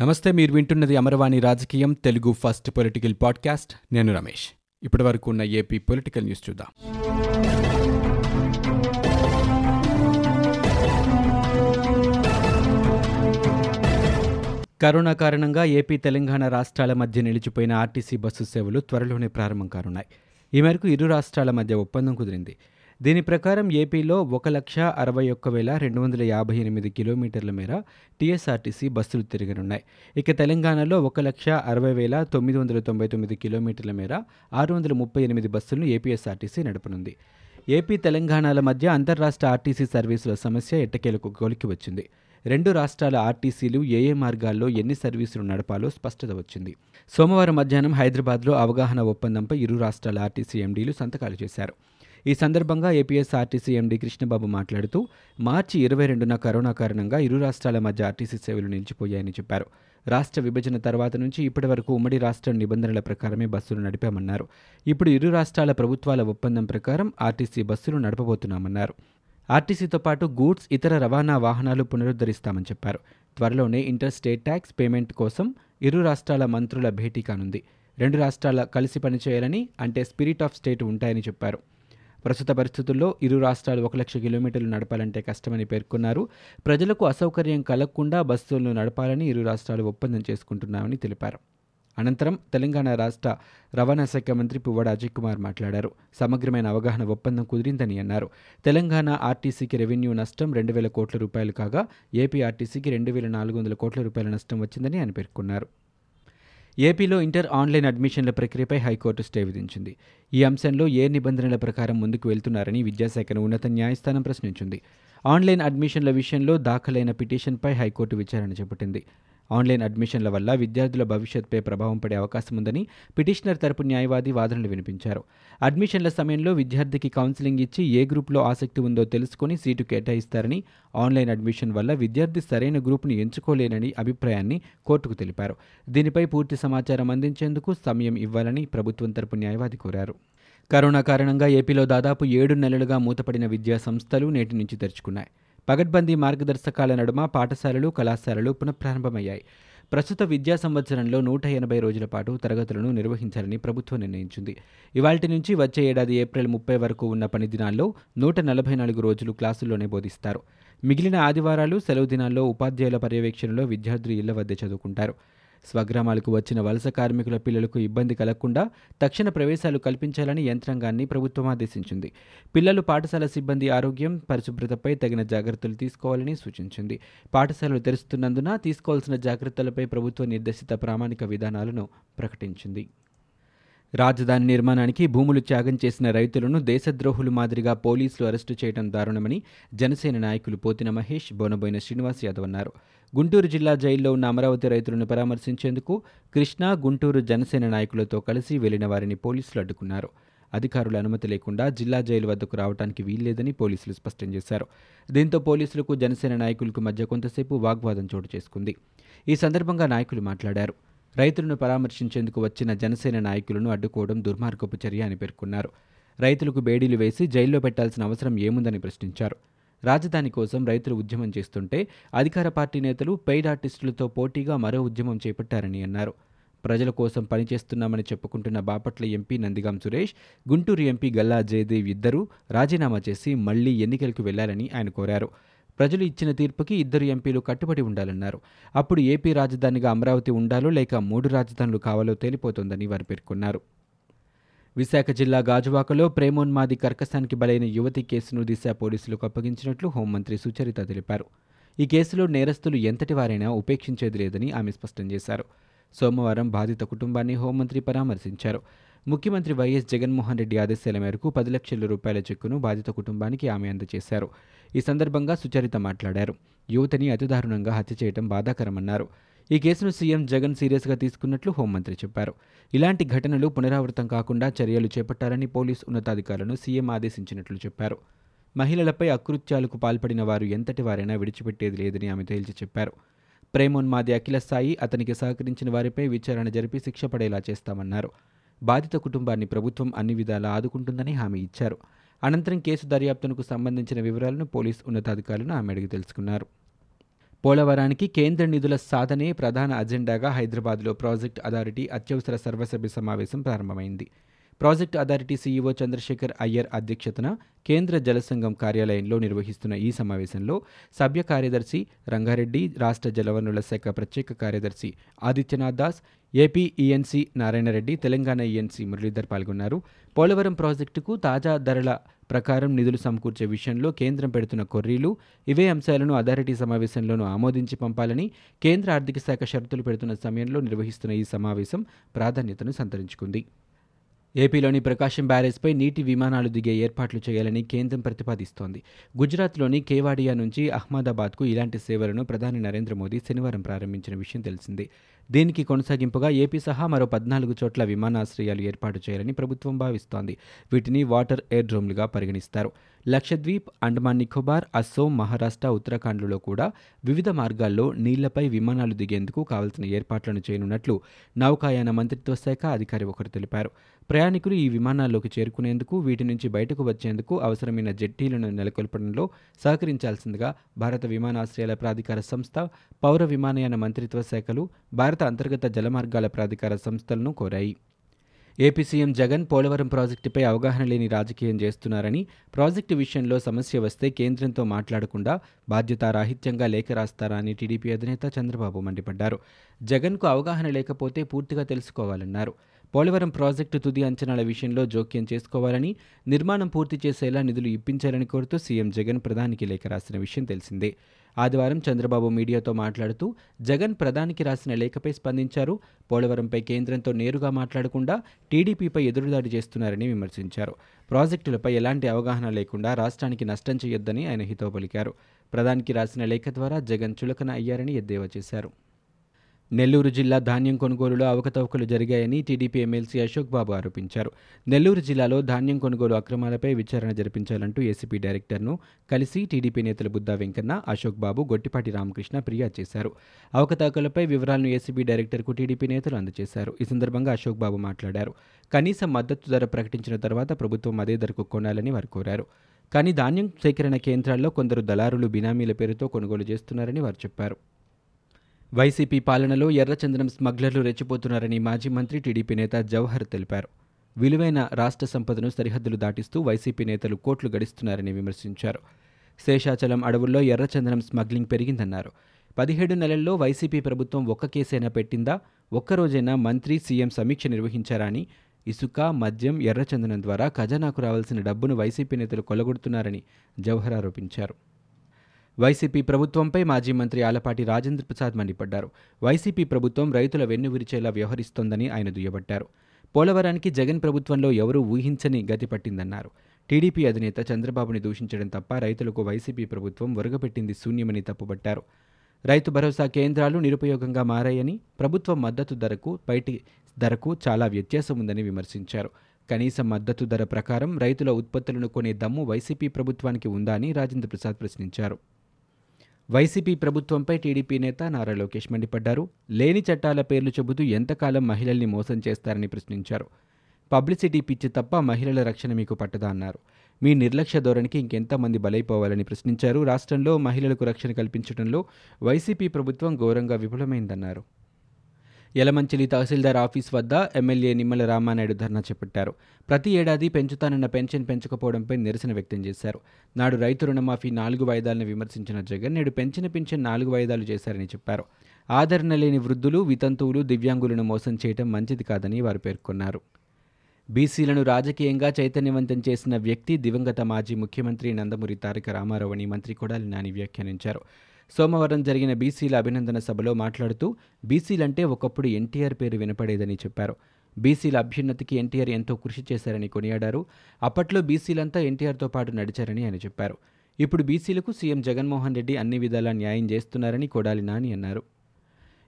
నమస్తే మీరు వింటున్నది అమరవాణి రాజకీయం తెలుగు ఫస్ట్ పొలిటికల్ పాడ్కాస్ట్. నేను రమేష్. ఇప్పటి వరకు ఉన్న ఏపీ పొలిటికల్ న్యూస్ చూద్దాం. కరోనా కారణంగా ఏపీ తెలంగాణ రాష్ట్రాల మధ్య నిలిచిపోయిన ఆర్టీసీ బస్సు సేవలు త్వరలోనే ప్రారంభం కానున్నాయి. ఈ మేరకు ఇరు రాష్ట్రాల మధ్య ఒప్పందం కుదిరింది. దీని ప్రకారం ఏపీలో ఒక లక్ష అరవై ఒక్క వేల రెండు వందల యాభై ఎనిమిది కిలోమీటర్ల మేర టీఎస్ఆర్టీసీ బస్సులు తిరగనున్నాయి. ఇక తెలంగాణలో ఒక లక్ష అరవై వేల తొమ్మిది వందల తొంభై తొమ్మిది కిలోమీటర్ల మేర ఆరు వందల ముప్పై ఎనిమిది బస్సులను ఏపీఎస్ఆర్టీసీ నడపనుంది. ఏపీ తెలంగాణల మధ్య అంతర్రాష్ట్ర ఆర్టీసీ సర్వీసుల సమస్య ఎట్టకేలకు కొలికి వచ్చింది. రెండు రాష్ట్రాల ఆర్టీసీలు ఏ ఏ మార్గాల్లో ఎన్ని సర్వీసులు నడపాలో స్పష్టత వచ్చింది. సోమవారం మధ్యాహ్నం హైదరాబాద్లో అవగాహన ఒప్పందంపై ఇరు రాష్ట్రాల ఆర్టీసీ ఎండీలు సంతకాలు చేశారు. ఈ సందర్భంగా ఏపీఎస్ఆర్టీసీ ఎండీ కృష్ణబాబు మాట్లాడుతూ మార్చి ఇరవై రెండున కరోనా కారణంగా ఇరు రాష్ట్రాల మధ్య ఆర్టీసీ సేవలు నిలిచిపోయాయని చెప్పారు. రాష్ట్ర విభజన తర్వాత నుంచి ఇప్పటి వరకు ఉమ్మడి రాష్ట్ర నిబంధనల ప్రకారమే బస్సులు నడిపామన్నారు. ఇప్పుడు ఇరు రాష్ట్రాల ప్రభుత్వాల ఒప్పందం ప్రకారం ఆర్టీసీ బస్సులు నడపబోతున్నామన్నారు. ఆర్టీసీతో పాటు గూడ్స్ ఇతర రవాణా వాహనాలు పునరుద్ధరిస్తామని చెప్పారు. త్వరలోనే ఇంటర్ స్టేట్ ట్యాక్స్ పేమెంట్ కోసం ఇరు రాష్ట్రాల మంత్రుల భేటీ కానుంది. రెండు రాష్ట్రాల కలిసి పనిచేయాలని అంటే స్పిరిట్ ఆఫ్ స్టేట్ ఉంటాయని చెప్పారు. ప్రస్తుత పరిస్థితుల్లో ఇరు రాష్ట్రాలు ఒక లక్ష కిలోమీటర్లు నడపాలంటే కష్టమని పేర్కొన్నారు. ప్రజలకు అసౌకర్యం కలగకుండా బస్సులను నడపాలని ఇరు రాష్ట్రాలు ఒప్పందం చేసుకుంటున్నామని తెలిపారు. అనంతరం తెలంగాణ రాష్ట్ర రవాణా శాఖ మంత్రి పువ్వాడ అజయ్ కుమార్ మాట్లాడారు. సమగ్రమైన అవగాహన ఒప్పందం కుదిరిందని అన్నారు. తెలంగాణ ఆర్టీసీకి రెవెన్యూ నష్టం రెండు వేల కోట్ల రూపాయలు కాగా ఏపీ ఆర్టీసీకి రెండు వేల నాలుగు వందల కోట్ల రూపాయల నష్టం వచ్చిందని ఆయన పేర్కొన్నారు. ఏపీలో ఇంటర్ ఆన్లైన్ అడ్మిషన్ల ప్రక్రియపై హైకోర్టు స్టే విధించింది. ఈ అంశంలో ఏ నిబంధనల ప్రకారం ముందుకు వెళ్తున్నారని విద్యాశాఖను ఉన్నత న్యాయస్థానం ప్రశ్నించింది. ఆన్లైన్ అడ్మిషన్ల విషయంలో దాఖలైన పిటిషన్పై హైకోర్టు విచారణ చేపట్టింది. ఆన్లైన్ అడ్మిషన్ల వల్ల విద్యార్థుల భవిష్యత్పై ప్రభావం పడే అవకాశం ఉందని పిటిషనర్ తరపు న్యాయవాది వాదనలు వినిపించారు. అడ్మిషన్ల సమయంలో విద్యార్థికి కౌన్సిలింగ్ ఇచ్చి ఏ గ్రూప్లో ఆసక్తి ఉందో తెలుసుకుని సీటు కేటాయిస్తారని ఆన్లైన్ అడ్మిషన్ వల్ల విద్యార్థి సరైన గ్రూప్ను ఎంచుకోలేనని అభిప్రాయాన్ని కోర్టుకు తెలిపారు. దీనిపై పూర్తి సమాచారం అందించేందుకు సమయం ఇవ్వాలని ప్రభుత్వం తరపు న్యాయవాది కోరారు. కరోనా కారణంగా ఏపీలో దాదాపు ఏడు నెలలుగా మూతపడిన విద్యా సంస్థలు నేటి నుంచి తెరుచుకున్నాయి. పగడ్బందీ మార్గదర్శకాల నడుమ పాఠశాలలు కళాశాలలు పునఃప్రారంభమయ్యాయి. ప్రస్తుత విద్యా సంవత్సరంలో నూట ఎనభై రోజుల పాటు తరగతులను నిర్వహించాలని ప్రభుత్వం నిర్ణయించింది. ఇవాల్టి నుంచి వచ్చే ఏడాది ఏప్రిల్ ముప్పై వరకు ఉన్న పని దినాల్లో నూట నలభై నాలుగు రోజులు క్లాసుల్లోనే బోధిస్తారు. మిగిలిన ఆదివారాలు సెలవు దినాల్లో ఉపాధ్యాయుల పర్యవేక్షణలో విద్యార్థులు ఇళ్ళ వద్ద చదువుకుంటారు. స్వగ్రామాలకు వచ్చిన వలస కార్మికుల పిల్లలకు ఇబ్బంది కలగకుండా తక్షణ ప్రవేశాలు కల్పించాలని యంత్రాంగాన్ని ప్రభుత్వం ఆదేశించింది. పిల్లలు పాఠశాల సిబ్బంది ఆరోగ్యం పరిశుభ్రతపై తగిన జాగ్రత్తలు తీసుకోవాలని సూచించింది. పాఠశాలలు తెరుస్తున్నందున తీసుకోవాల్సిన జాగ్రత్తలపై ప్రభుత్వ నిర్దేశిత ప్రామాణిక విధానాలను ప్రకటించింది. రాజధాని నిర్మాణానికి భూములు త్యాగం చేసిన రైతులను దేశద్రోహులు మాదిరిగా పోలీసులు అరెస్టు చేయడం దారుణమని జనసేన నాయకులు పోతిన మహేష్ బోనబోయిన శ్రీనివాస్ యాదవ్ అన్నారు. గుంటూరు జిల్లా జైల్లో ఉన్న అమరావతి రైతులను పరామర్శించేందుకు కృష్ణా గుంటూరు జనసేన నాయకులతో కలిసి వెళ్ళిన వారిని పోలీసులు అడ్డుకున్నారు. అధికారుల అనుమతి లేకుండా జిల్లా జైలు వద్దకు రావడానికి వీల్లేదని పోలీసులు స్పష్టం చేశారు. దీంతో పోలీసులకు జనసేన నాయకులకు మధ్య కొంతసేపు వాగ్వాదం చోటు చేసుకుంది. ఈ సందర్భంగా నాయకులు మాట్లాడారు. రైతులను పరామర్శించేందుకు వచ్చిన జనసేన నాయకులను అడ్డుకోవడం దుర్మార్గపు చర్య అని పేర్కొన్నారు. రైతులకు బేడీలు వేసి జైల్లో పెట్టాల్సిన అవసరం ఏముందని ప్రశ్నించారు. రాజధాని కోసం రైతులు ఉద్యమం చేస్తుంటే అధికార పార్టీ నేతలు పెయిడ్ ఆర్టిస్టులతో పోటీగా మరో ఉద్యమం చేపట్టారని అన్నారు. ప్రజల కోసం పనిచేస్తున్నామని చెప్పుకుంటున్న బాపట్ల ఎంపీ నందిగాం సురేష్ గుంటూరు ఎంపీ గల్లా జయదేవ్ ఇద్దరూ రాజీనామా చేసి మళ్ళీ ఎన్నికలకు వెళ్ళాలని ఆయన కోరారు. ప్రజలు ఇచ్చిన తీర్పుకి ఇద్దరు ఎంపీలు కట్టుబడి ఉండాలన్నారు. అప్పుడు ఏపీ రాజధానిగా అమరావతి ఉండాలో లేక మూడు రాజధానులు కావాలో తేలిపోతుందని వారు పేర్కొన్నారు. విశాఖ జిల్లా గాజువాకలో ప్రేమోన్మాది కర్కశానికి బలైన యువతి కేసును దిశ పోలీసులకు అప్పగించినట్లు హోంమంత్రి సుచరిత తెలిపారు. ఈ కేసులో నేరస్తులు ఎంతటి వారైనా ఉపేక్షించేది లేదని ఆమె స్పష్టం చేశారు. సోమవారం బాధిత కుటుంబాన్ని హోంమంత్రి పరామర్శించారు. ముఖ్యమంత్రి వైఎస్ జగన్మోహన్ రెడ్డి ఆదేశాల మేరకు పది లక్షల రూపాయల చెక్కును బాధిత కుటుంబానికి ఆమె అందజేశారు. ఈ సందర్భంగా సుచరిత మాట్లాడారు. యువతిని అతిదారుణంగా హత్య చేయడం బాధాకరమన్నారు. ఈ కేసును సీఎం జగన్ సీరియస్గా తీసుకున్నట్లు హోంమంత్రి చెప్పారు. ఇలాంటి ఘటనలు పునరావృతం కాకుండా చర్యలు చేపట్టాలని పోలీసు ఉన్నతాధికారులను సీఎం ఆదేశించినట్లు చెప్పారు. మహిళలపై అకృత్యాలకు పాల్పడిన వారు ఎంతటి వారైనా విడిచిపెట్టేది లేదని ఆమె తేల్చి చెప్పారు. ప్రేమోన్మాది అఖిల స్థాయి అతనికి సహకరించిన వారిపై విచారణ జరిపి శిక్ష పడేలా చేస్తామన్నారు. బాధిత కుటుంబాన్ని ప్రభుత్వం అన్ని విధాలా ఆదుకుంటుందని హామీ ఇచ్చారు. అనంతరం కేసు దర్యాప్తునకు సంబంధించిన వివరాలను పోలీసు ఉన్నతాధికారులను ఆమె అడిగి తెలుసుకున్నారు. పోలవరానికి కేంద్ర నిధుల సాధనే ప్రధాన అజెండాగా హైదరాబాద్లో ప్రాజెక్ట్ అథారిటీ అత్యవసర సర్వసభ్య సమావేశం ప్రారంభమైంది. Project authority CEO Chandrasekhar Iyer అధ్యక్షతన కేంద్ర జలసంఘం కార్యాలయంలో నిర్వహిస్తున్న ఈ సమావేశంలో సభ్య కార్యదర్శి రంగారెడ్డి రాష్ట్ర జలవనరుల శాఖ ప్రత్యేక కార్యదర్శి Adityanath Das AP ENC Narayana Reddy Telangana ENC Muralidhar పాల్గొన్నారు. పోలవరం ప్రాజెక్టుకు తాజా ధరల ప్రకారం నిధులు సమకూర్చే విషయంలో కేంద్రం పెడుతున్న కొర్రీలు ఇవే అంశాలను అథారిటీ సమావేశంలోనూ ఆమోదించి పంపాలని కేంద్ర ఆర్థిక శాఖ షరతులు పెడుతున్న సమయంలో నిర్వహిస్తున్న ఈ సమావేశం ప్రాధాన్యతను సంతరించుకుంది. ఏపీలోని ప్రకాశం బ్యారేజ్పై నీటి విమానాలు దిగే ఏర్పాట్లు చేయాలని కేంద్రం ప్రతిపాదిస్తోంది. గుజరాత్లోని కేవాడియా నుంచి అహ్మదాబాద్కు ఇలాంటి సేవలను ప్రధాని నరేంద్ర మోదీ శనివారం ప్రారంభించిన విషయం తెలిసిందే. దీనికి కొనసాగింపుగా ఏపీ సహా మరో పద్నాలుగు చోట్ల విమానాశ్రయాలు ఏర్పాటు చేయాలని ప్రభుత్వం భావిస్తోంది. వీటిని వాటర్ ఎయిర్ డ్రోమ్లుగా పరిగణిస్తారు. లక్షద్వీప్ అండమాన్ నికోబార్ అస్సోం మహారాష్ట్ర ఉత్తరాఖండ్లలో కూడా వివిధ మార్గాల్లో నీళ్ళపై విమానాలు దిగేందుకు కావలసిన ఏర్పాట్లను చేయనున్నట్లు నౌకాయాన మంత్రిత్వ శాఖ అధికారి ఒకరు తెలిపారు. ప్రయాణికులు ఈ విమానాల్లోకి చేరుకునేందుకు వీటి నుంచి బయటకు వచ్చేందుకు అవసరమైన జెట్టీలను నెలకొల్పడంలో సహకరించాల్సిందిగా భారత విమానాశ్రయాల ప్రాధికార సంస్థ పౌర విమానయాన మంత్రిత్వ శాఖలు భారత అంతర్గత జలమార్గాల ప్రాధికార సంస్థలను కోరాయి. ఏపీ సీఎం జగన్ పోలవరం ప్రాజెక్టుపై అవగాహన లేని రాజకీయం చేస్తున్నారని ప్రాజెక్టు విషయంలో సమస్య వస్తే కేంద్రంతో మాట్లాడకుండా బాధ్యతారాహిత్యంగా లేఖ రాస్తారా అని టీడీపీ అధినేత చంద్రబాబు మండిపడ్డారు. జగన్కు అవగాహన లేకపోతే పూర్తిగా తెలుసుకోవాలన్నారు. పోలవరం ప్రాజెక్టు తుది అంచనాల విషయంలో జోక్యం చేసుకోవాలని నిర్మాణం పూర్తి చేసేలా నిధులు ఇప్పించాలని కోరుతూ సీఎం జగన్ ప్రధానికి లేఖ రాసిన విషయం తెలిసిందే. ఆదివారం చంద్రబాబు మీడియాతో మాట్లాడుతూ జగన్ ప్రధానికి రాసిన లేఖపై స్పందించారు. పోలవరంపై కేంద్రంతో నేరుగా మాట్లాడకుండా టీడీపీపై ఎదురుదాడి చేస్తున్నారని విమర్శించారు. ప్రాజెక్టులపై ఎలాంటి అవగాహన లేకుండా రాష్ట్రానికి నష్టం చేయొద్దని ఆయన హితవు పలికారు. ప్రధానికి రాసిన లేఖ ద్వారా జగన్ చులకన అయ్యారని ఎద్దేవా చేశారు. నెల్లూరు జిల్లా ధాన్యం కొనుగోలులో అవకతవకలు జరిగాయని టీడీపీ ఎమ్మెల్సీ అశోక్ బాబు ఆరోపించారు. నెల్లూరు జిల్లాలో ధాన్యం కొనుగోలు అక్రమాలపై విచారణ జరిపించాలంటూ ఏసీపీ డైరెక్టర్ను కలిసి టీడీపీ నేతలు బుద్దా వెంకన్న అశోక్ బాబు గొట్టిపాటి రామకృష్ణ ఫిర్యాదు చేశారు. అవకతవకలపై వివరాలను ఏసీబీ డైరెక్టర్కు టీడీపీ నేతలు అందజేశారు. ఈ సందర్భంగా అశోక్ బాబు మాట్లాడారు. కనీస మద్దతు ధర ప్రకటించిన తర్వాత ప్రభుత్వం అదే ధరకు కొనాలని వారు కోరారు. కానీ ధాన్యం సేకరణ కేంద్రాల్లో కొందరు దళారులు బినామీల పేరుతో కొనుగోలు చేస్తున్నారని వారు చెప్పారు. వైసీపీ పాలనలో ఎర్రచందనం స్మగ్లర్లు రెచ్చిపోతున్నారని మాజీ మంత్రి టీడీపీ నేత జవహర్ తెలిపారు. విలువైన రాష్ట్ర సంపదను సరిహద్దులు దాటిస్తూ వైసీపీ నేతలు కోట్లు గడిస్తున్నారని విమర్శించారు. శేషాచలం అడవుల్లో ఎర్రచందనం స్మగ్లింగ్ పెరిగిందన్నారు. పదిహేడు నెలల్లో వైసీపీ ప్రభుత్వం ఒక్క కేసైనా పెట్టిందా? ఒక్కరోజైనా మంత్రి సీఎం సమీక్ష నిర్వహించారా అని ఇసుక మద్యం ఎర్రచందనం ద్వారా ఖజానాకు రావాల్సిన డబ్బును వైసీపీ నేతలు కొల్లగొడుతున్నారని జవహర్ ఆరోపించారు. వైసీపీ ప్రభుత్వంపై మాజీ మంత్రి ఆలపాటి రాజేంద్ర ప్రసాద్ మండిపడ్డారు. వైసీపీ ప్రభుత్వం రైతుల వెన్ను విరిచేలా వ్యవహరిస్తోందని ఆయన దుయ్యబట్టారు. పోలవరానికి జగన్ ప్రభుత్వంలో ఎవరూ ఊహించని గతి పట్టిందన్నారు. టీడీపీ అధినేత చంద్రబాబుని దూషించడం తప్ప రైతులకు వైసీపీ ప్రభుత్వం ఒరగపెట్టింది శూన్యమని తప్పుబట్టారు. రైతు భరోసా కేంద్రాలు నిరుపయోగంగా మారాయని ప్రభుత్వ మద్దతు ధరకు బయటి ధరకు చాలా వ్యత్యాసం ఉందని విమర్శించారు. కనీస మద్దతు ధర ప్రకారం రైతుల ఉత్పత్తులను కొనే దమ్ము వైసీపీ ప్రభుత్వానికి ఉందా అని రాజేంద్ర ప్రసాద్ ప్రశ్నించారు. వైసీపీ ప్రభుత్వంపై టీడీపీ నేత నారా లోకేష్ మండిపడ్డారు. లేని చట్టాల పేర్లు చెబుతూ ఎంతకాలం మహిళల్ని మోసం చేస్తారని ప్రశ్నించారు. పబ్లిసిటీ పిచ్చి తప్ప మహిళల రక్షణ మీకు పట్టదా అన్నారు. మీ నిర్లక్ష్య ధోరణికి ఇంకెంతమంది బలైపోవాలని ప్రశ్నించారు. రాష్ట్రంలో మహిళలకు రక్షణ కల్పించడంలో వైసీపీ ప్రభుత్వం ఘోరంగా విఫలమైందన్నారు. యలమంచిలి తహసీల్దార్ ఆఫీస్ వద్ద ఎమ్మెల్యే నిమ్మల రామానాయుడు ధర్నా చేపట్టారు. ప్రతి ఏడాది పెంచుతానన్న పెన్షన్ పెంచకపోవడంపై నిరసన వ్యక్తం చేశారు. నాడు రైతు రుణమాఫీ నాలుగు వాయిదాలను విమర్శించిన జగన్ నేడు పెంచిన పింఛన్ నాలుగు వాయిదాలు చేశారని చెప్పారు. ఆదరణ లేని వృద్ధులు వితంతువులు దివ్యాంగులను మోసం చేయడం మంచిది కాదని వారు పేర్కొన్నారు. బీసీలను రాజకీయంగా చైతన్యవంతం చేసిన వ్యక్తి దివంగత మాజీ ముఖ్యమంత్రి నందమూరి తారక రామారావు అని మంత్రి కొడాలి నాని వ్యాఖ్యానించారు. సోమవారం జరిగిన బీసీల అభినందన సభలో మాట్లాడుతూ బీసీలంటే ఒకప్పుడు ఎన్టీఆర్ పేరు వినపడేదని చెప్పారు. బీసీల అభ్యున్నతికి ఎన్టీఆర్ ఎంతో కృషి చేశారని కొనియాడారు. అప్పట్లో బీసీలంతా ఎన్టీఆర్తో పాటు నడిచారని ఆయన చెప్పారు. ఇప్పుడు బీసీలకు సీఎం జగన్మోహన్ రెడ్డి అన్ని విధాలా న్యాయం చేస్తున్నారని కొడాలి నాని అన్నారు.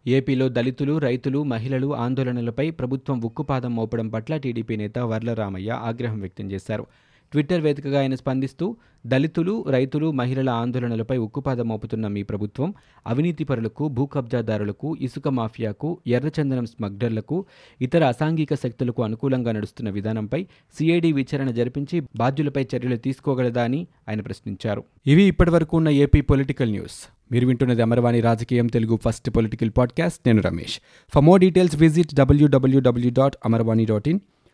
ఏపీలో దళితులు రైతులు మహిళలు ఆందోళనలపై ప్రభుత్వం ఉక్కుపాదం మోపడం పట్ల టీడీపీ నేత వర్లరామయ్య ఆగ్రహం వ్యక్తం చేశారు. ట్విట్టర్ వేదికగా ఆయన స్పందిస్తూ దళితులు రైతులు మహిళల ఆందోళనలపై ఉక్కుపాద మోపుతున్న మీ ప్రభుత్వం అవినీతిపరులకు భూ కబ్జాదారులకు ఇసుక మాఫియాకు ఎర్రచందనం స్మగ్లర్లకు ఇతర అసాంఘిక శక్తులకు అనుకూలంగా నడుస్తున్న విధానంపై సిఐడి విచారణ జరిపించి బాధ్యులపై చర్యలు తీసుకోగలదా అని ఆయన ప్రశ్నించారు. ఇవి ఇప్పటివరకు ఉన్న ఏపీ పొలిటికల్ న్యూస్. మీరు వింటున్నది అమరవాణి రాజకీయం తెలుగు ఫస్ట్ పొలిటికల్ పాడ్కాస్ట్. నేను Ramesh. For more details visit WWW dot Amarvani dot in